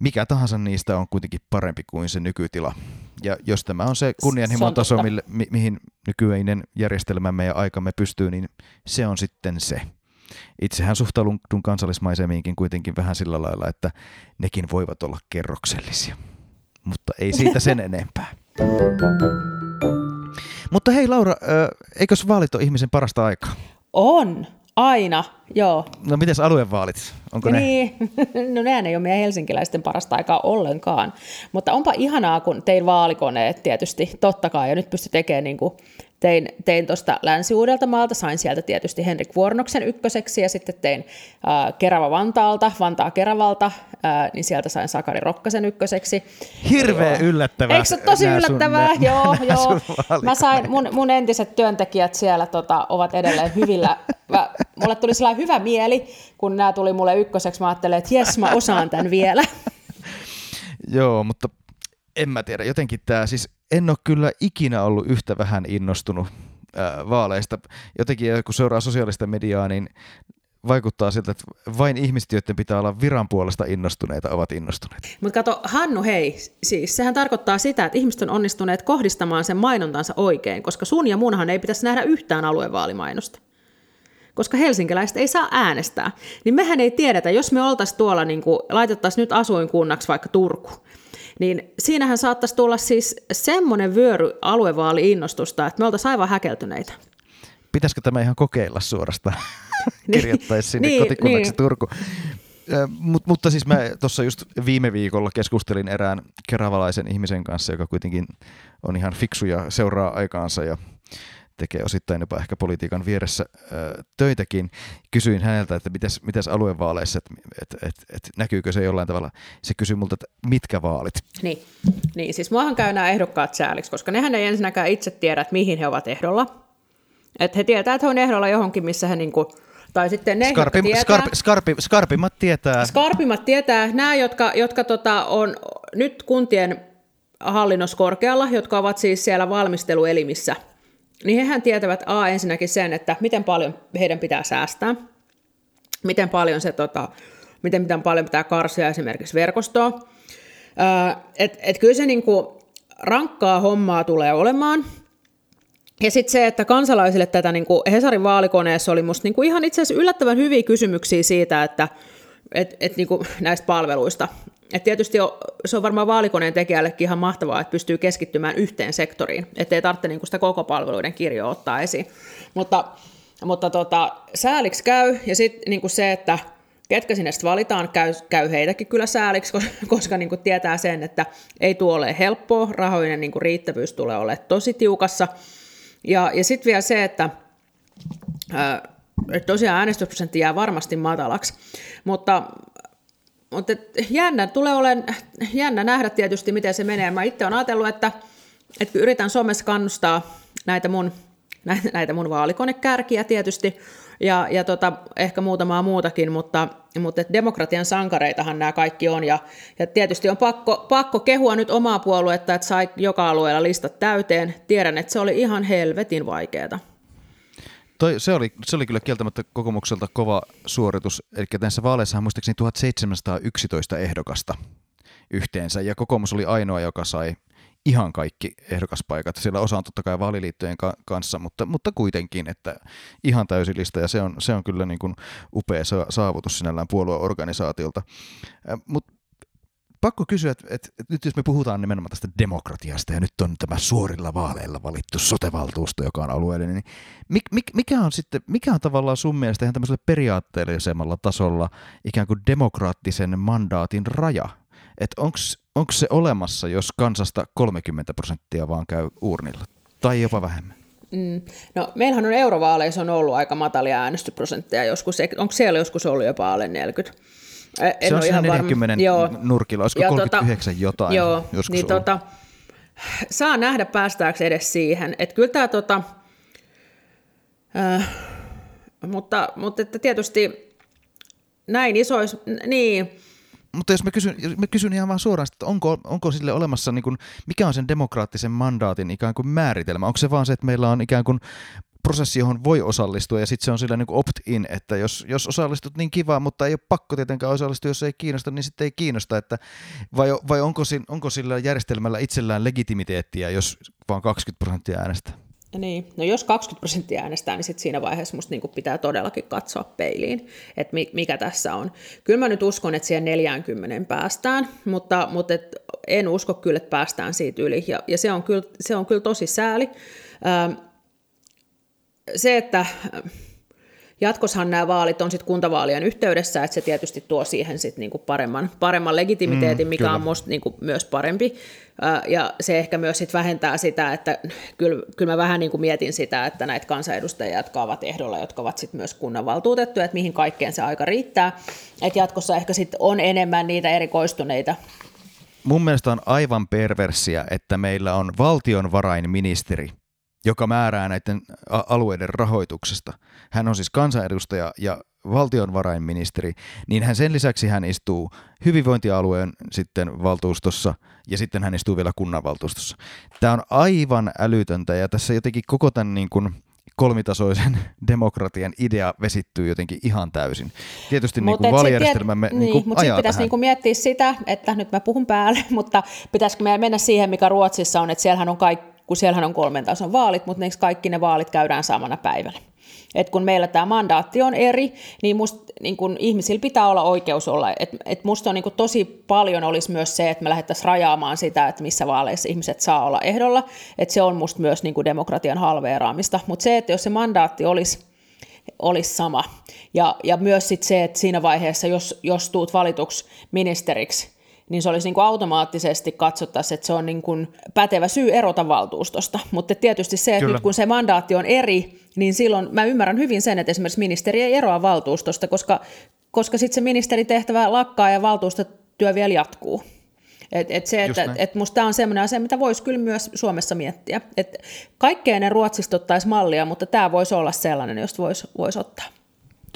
mikä tahansa niistä on kuitenkin parempi kuin se nykytila. Ja jos tämä on se kunnianhimon taso, mille, mi, mihin nykyinen järjestelmämme ja aikamme pystyy, niin se on sitten se. Itsehän suhtaudun kansallismaisemiinkin kuitenkin vähän sillä lailla, että nekin voivat olla kerroksellisia. Mutta ei siitä sen enempää. Mutta hei Laura, eikös vaalit ole ihmisen parasta aikaa? On, aina, joo. No miten aluevaalit? Onko niin, ne? no nehän ei ole meidän helsinkiläisten parasta aikaa ollenkaan. Mutta onpa ihanaa, kun tein vaalikoneet tietysti, totta kai, ja nyt pysty tekemään niin kuin tein, tein tuosta Länsi-Uudeltamaalta, sain sieltä tietysti Henrik Vuornoksen ykköseksi ja sitten tein äh, Kerava-Vantaalta, Vantaa-Keravalta, äh, niin sieltä sain Sakari Rokkasen ykköseksi. Hirveä joo. yllättävää. Eikö se ole tosi yllättävää? Sun, joo, nää, joo. Mä sain, mun, mun entiset työntekijät siellä tota, ovat edelleen hyvillä. Mä, mulle tuli sellainen hyvä mieli, kun nämä tuli mulle ykköseksi. Mä ajattelin, että jes, mä osaan tämän vielä. joo, mutta en mä tiedä, jotenkin tämä siis en ole kyllä ikinä ollut yhtä vähän innostunut vaaleista. Jotenkin kun seuraa sosiaalista mediaa, niin vaikuttaa siltä, että vain ihmiset, joiden pitää olla viran puolesta innostuneita, ovat innostuneita. Mutta kato, Hannu, hei, siis sehän tarkoittaa sitä, että ihmiset on onnistuneet kohdistamaan sen mainontansa oikein, koska sun ja munhan ei pitäisi nähdä yhtään aluevaalimainosta. Koska helsinkiläiset ei saa äänestää. Niin mehän ei tiedetä, jos me oltaisiin tuolla, niin laitettaisiin nyt asuinkunnaksi vaikka Turku, niin siinähän saattaisi tulla siis semmoinen vyöry aluevaali-innostusta, että me oltaisiin aivan häkeltyneitä. Pitäisikö tämä ihan kokeilla suorastaan? niin, Kirjoittaisi sinne niin, kotikunnaksi niin. Turku. Mut, mutta siis mä tuossa just viime viikolla keskustelin erään keravalaisen ihmisen kanssa, joka kuitenkin on ihan fiksu ja seuraa aikaansa ja tekee osittain jopa ehkä politiikan vieressä ö, töitäkin. Kysyin häneltä, että mitäs, mitäs aluevaaleissa, että et, et, et, näkyykö se jollain tavalla. Se kysyi multa, että mitkä vaalit? Niin, niin siis muahan käy nämä ehdokkaat sääliksi, koska nehän ei ensinnäkään itse tiedä, että mihin he ovat ehdolla. Että he tietää, että he on ehdolla johonkin, missä he niinku, tai sitten ne, Skarpi, jotka tietää, skarpi, skarpi, skarpimmat tietää. Skarpimmat tietää, nämä, jotka, jotka tota, on nyt kuntien hallinnossa korkealla, jotka ovat siis siellä valmisteluelimissä, niin hehän tietävät A ensinnäkin sen, että miten paljon heidän pitää säästää, miten paljon, se, tota, miten, miten paljon pitää karsia esimerkiksi verkostoa. Että et kyllä se niinku rankkaa hommaa tulee olemaan, ja sitten se, että kansalaisille tätä niin kuin Hesarin vaalikoneessa oli musta niin kuin ihan itse asiassa yllättävän hyviä kysymyksiä siitä, että et, et niin kuin näistä palveluista. Et tietysti on, se on varmaan vaalikoneen tekijällekin ihan mahtavaa, että pystyy keskittymään yhteen sektoriin, ettei tarvitse niin kuin sitä koko palveluiden kirjoa ottaa esiin. Mutta, mutta tota, sääliksi käy, ja sitten niin se, että ketkä sinne sitten valitaan, käy, käy heitäkin kyllä sääliksi, koska, niin kuin tietää sen, että ei tuo ole helppoa, rahoinen niin kuin riittävyys tulee olemaan tosi tiukassa, ja, ja sitten vielä se, että ää, tosiaan äänestysprosentti jää varmasti matalaksi, mutta, mutta jännä, tulee olemaan, jännä nähdä tietysti, miten se menee. Mä itse olen ajatellut, että, että yritän somessa kannustaa näitä mun, näitä mun vaalikonekärkiä tietysti, ja, ja tota, ehkä muutamaa muutakin, mutta, mutta et demokratian sankareitahan nämä kaikki on, ja, ja tietysti on pakko, pakko kehua nyt omaa puoluetta, että sai joka alueella listat täyteen. Tiedän, että se oli ihan helvetin vaikeaa. Toi, se, oli, se oli kyllä kieltämättä kokoomukselta kova suoritus, eli näissä vaaleissahan muistaakseni 1711 ehdokasta yhteensä, ja kokoomus oli ainoa, joka sai ihan kaikki ehdokaspaikat. Siellä osa on totta kai vaaliliittojen ka- kanssa, mutta, mutta kuitenkin, että ihan täysi lista ja se on, se on kyllä niin kuin upea saavutus sinällään puolueorganisaatiolta. Mutta pakko kysyä, että, että, nyt jos me puhutaan nimenomaan tästä demokratiasta ja nyt on tämä suorilla vaaleilla valittu sotevaltuusto, joka on alueellinen, niin mik, mikä on sitten, mikä on tavallaan sun mielestä ihan tämmöisellä periaatteellisemmalla tasolla ikään kuin demokraattisen mandaatin raja? Että onko se olemassa, jos kansasta 30 prosenttia vaan käy uurnilla, tai jopa vähemmän? Mm. No, meillähän on eurovaaleissa on ollut aika matalia äänestysprosentteja joskus. Onko siellä joskus ollut jopa alle 40? En se on ihan 40 varma. nurkilla, olisiko ja 39 tota, jotain joo, joskus niin tota, saa nähdä päästääkö edes siihen. Että kyllä tämä tota, äh, mutta, mutta että tietysti näin isois, niin, mutta jos mä kysyn, jos mä kysyn ihan vaan suoraan, että onko, onko sille olemassa, niin kuin, mikä on sen demokraattisen mandaatin ikään kuin määritelmä? Onko se vaan se, että meillä on ikään kuin prosessi, johon voi osallistua, ja sitten se on sillä niin opt-in, että jos, jos osallistut, niin kiva, mutta ei ole pakko tietenkään osallistua, jos ei kiinnosta, niin sitten ei kiinnosta, että vai, vai onko, onko sillä järjestelmällä itsellään legitimiteettiä, jos vaan 20 prosenttia äänestää? Niin, no jos 20 prosenttia äänestää, niin sit siinä vaiheessa musta niinku pitää todellakin katsoa peiliin, että mikä tässä on. Kyllä mä nyt uskon, että siihen 40 päästään, mutta, mutta et en usko kyllä, että päästään siitä yli, ja, ja se, on kyllä, se on kyllä tosi sääli. Se, että jatkossahan nämä vaalit on sitten kuntavaalien yhteydessä, että se tietysti tuo siihen sit niinku paremman, paremman legitimiteetin, mm, mikä kyllä. on musta niinku myös parempi. Ja se ehkä myös sit vähentää sitä, että kyllä, kyllä mä vähän niinku mietin sitä, että näitä kansanedustajia, jotka ovat ehdolla, jotka ovat sitten myös kunnanvaltuutettuja, että mihin kaikkeen se aika riittää. Että jatkossa ehkä sitten on enemmän niitä erikoistuneita Mun mielestä on aivan perversiä, että meillä on valtionvarainministeri, joka määrää näiden alueiden rahoituksesta. Hän on siis kansanedustaja ja valtionvarainministeri, niin hän sen lisäksi hän istuu hyvinvointialueen sitten valtuustossa ja sitten hän istuu vielä kunnanvaltuustossa. Tämä on aivan älytöntä ja tässä jotenkin koko tämän niin kuin kolmitasoisen demokratian idea vesittyy jotenkin ihan täysin. Tietysti niin kuin vaalijärjestelmämme niin, niin mutta sitten pitäisi niin kuin miettiä sitä, että nyt mä puhun päälle, mutta pitäisikö meidän mennä siihen, mikä Ruotsissa on, että siellähän on kaikki kun siellähän on kolmen tason vaalit, mutta kaikki ne vaalit käydään samana päivänä. Et kun meillä tämä mandaatti on eri, niin, must, niin kun ihmisillä pitää olla oikeus olla. Et, et musta on niin kun tosi paljon olisi myös se, että me lähdettäisiin rajaamaan sitä, että missä vaaleissa ihmiset saa olla ehdolla. Et se on musta myös niin demokratian halveeraamista. Mutta se, että jos se mandaatti olisi olisi sama. Ja, ja myös sit se, että siinä vaiheessa, jos, jos tuut valituksi ministeriksi, niin se olisi niin kuin automaattisesti katsottaisiin, että se on niin kuin pätevä syy erota valtuustosta. Mutta tietysti se, että Kyllä. nyt kun se mandaatti on eri, niin silloin mä ymmärrän hyvin sen, että esimerkiksi ministeri ei eroa valtuustosta, koska, koska sitten se ministeritehtävä lakkaa ja valtuustotyö vielä jatkuu. Et, et se, että et musta tämä on sellainen asia, mitä voisi kyllä myös Suomessa miettiä. Et kaikkeen ne Ruotsista ottaisi mallia, mutta tämä voisi olla sellainen, josta voisi vois ottaa.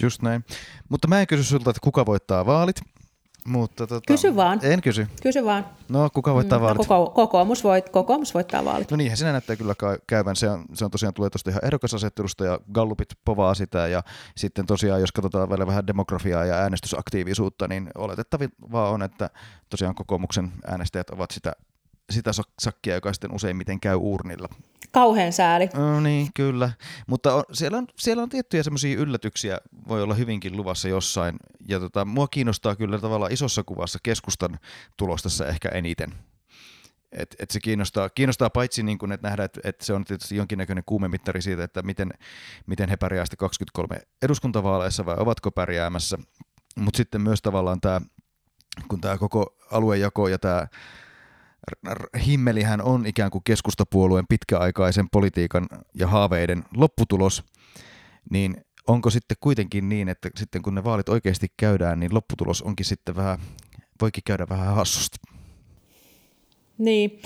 Just näin. Mutta mä en kysy sulta, että kuka voittaa vaalit, mutta tota, kysy vaan. En kysy. Kysy vaan. No, kuka voittaa mm, vaalit? Koko, kokoomus, voit, kokoomus voittaa vaalit. No niinhän sinä näyttää kyllä käyvän. Se on, se on tosiaan tulee tuosta ihan ehdokasasettelusta ja Gallupit povaa sitä. Ja sitten tosiaan, jos katsotaan vielä vähän demografiaa ja äänestysaktiivisuutta, niin oletettavaa on, että tosiaan kokoomuksen äänestäjät ovat sitä sitä sakkia, joka sitten useimmiten käy uurnilla. Kauhean sääli. No niin, kyllä. Mutta on, siellä, on, siellä on tiettyjä semmoisia yllätyksiä, voi olla hyvinkin luvassa jossain. Ja tota, mua kiinnostaa kyllä tavallaan isossa kuvassa keskustan tulos tässä ehkä eniten. Et, et se kiinnostaa, kiinnostaa paitsi niin kun, että nähdään, että et se on tietysti jonkinnäköinen kuumemittari siitä, että miten, miten he pärjäävät 23 eduskuntavaaleissa vai ovatko pärjäämässä. Mutta sitten myös tavallaan tämä, kun tämä koko aluejako ja tämä himmelihän on ikään kuin keskustapuolueen pitkäaikaisen politiikan ja haaveiden lopputulos, niin onko sitten kuitenkin niin, että sitten kun ne vaalit oikeasti käydään, niin lopputulos onkin sitten vähän, voikin käydä vähän hassusti? Niin.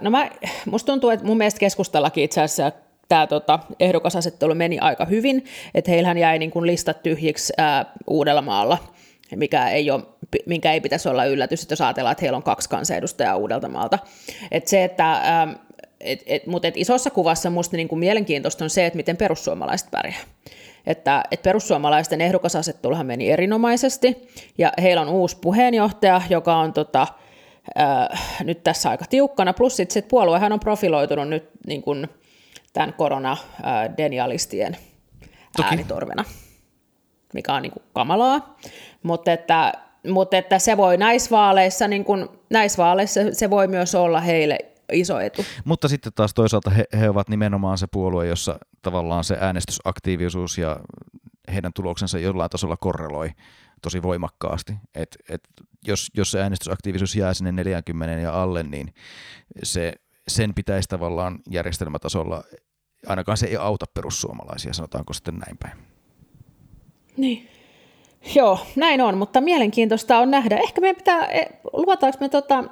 no mä, musta tuntuu, että mun mielestä keskustellakin itse asiassa tämä tota, ehdokasasettelu meni aika hyvin, että heillähän jäi niin kuin listat tyhjiksi ää, Uudellamaalla – mikä ei ole, minkä ei pitäisi olla yllätys, että jos ajatellaan, että heillä on kaksi kansanedustajaa Uudeltamaalta. Et se, että, ähm, et, et, mutta et isossa kuvassa minusta niin kuin mielenkiintoista on se, että miten perussuomalaiset pärjää. Että, että perussuomalaisten ehdokasasetteluhan meni erinomaisesti, ja heillä on uusi puheenjohtaja, joka on tota, äh, nyt tässä aika tiukkana, plus sitten se, puoluehan on profiloitunut nyt niin kuin tämän korona-denialistien äh, äänitorvena mikä on niin kuin kamalaa, mutta että, mutta että se voi näissä vaaleissa, niin kuin, näissä vaaleissa se voi myös olla heille iso etu. Mutta sitten taas toisaalta he, he ovat nimenomaan se puolue, jossa tavallaan se äänestysaktiivisuus ja heidän tuloksensa jollain tasolla korreloi tosi voimakkaasti. Et, et jos, jos se äänestysaktiivisuus jää sinne 40 ja alle, niin se, sen pitäisi tavallaan järjestelmätasolla, ainakaan se ei auta perussuomalaisia, sanotaanko sitten näin päin. Niin. Joo, näin on, mutta mielenkiintoista on nähdä. Ehkä meidän pitää, e, luotaanko me tota,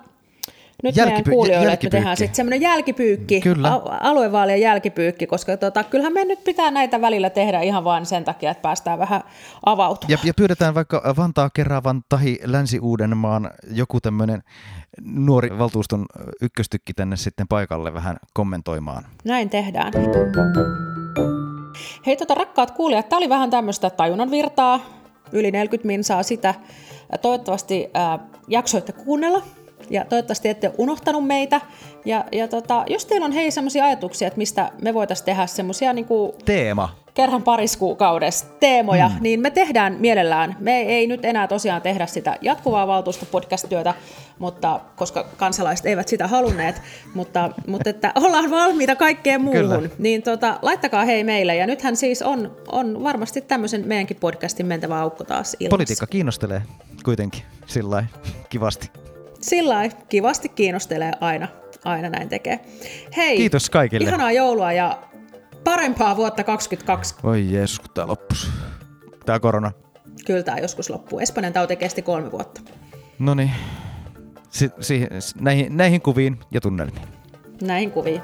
nyt Jälkipy- meidän kuulijoille, että me tehdään sitten semmoinen jälkipyykki, Kyllä. A- aluevaalien jälkipyykki, koska tota, kyllähän me nyt pitää näitä välillä tehdä ihan vain sen takia, että päästään vähän avautumaan. Ja, ja pyydetään vaikka Vantaa, Keravan tahi Länsi-Uudenmaan joku tämmöinen nuori valtuuston ykköstykki tänne sitten paikalle vähän kommentoimaan. Näin tehdään. Hei tota, rakkaat kuulijat, tämä oli vähän tämmöistä tajunnan virtaa, yli 40 minsaa sitä. Toivottavasti ää, jaksoitte kuunnella ja toivottavasti ette unohtanut meitä. Ja, ja tota, jos teillä on hei semmoisia ajatuksia, että mistä me voitaisiin tehdä semmoisia niinku... Teema kerran pariskuukaudessa teemoja, mm. niin me tehdään mielellään. Me ei nyt enää tosiaan tehdä sitä jatkuvaa valtuustopodcast-työtä, mutta, koska kansalaiset eivät sitä halunneet, mutta, mutta että ollaan valmiita kaikkeen muuhun. Kyllä. Niin tota, laittakaa hei meille, ja nythän siis on, on varmasti tämmöisen meidänkin podcastin mentävä aukko taas ilmassa. Politiikka kiinnostelee kuitenkin sillä kivasti. Sillä kivasti kiinnostelee aina, aina näin tekee. Hei, Kiitos kaikille. Ihanaa joulua ja parempaa vuotta 2022. Voi Jeesus, kun tää loppus. Tää korona. Kyllä tää joskus loppuu. Espanjan tauti kesti kolme vuotta. No niin. Si- si- näihin, näihin kuviin ja tunnelmiin. Näihin kuviin.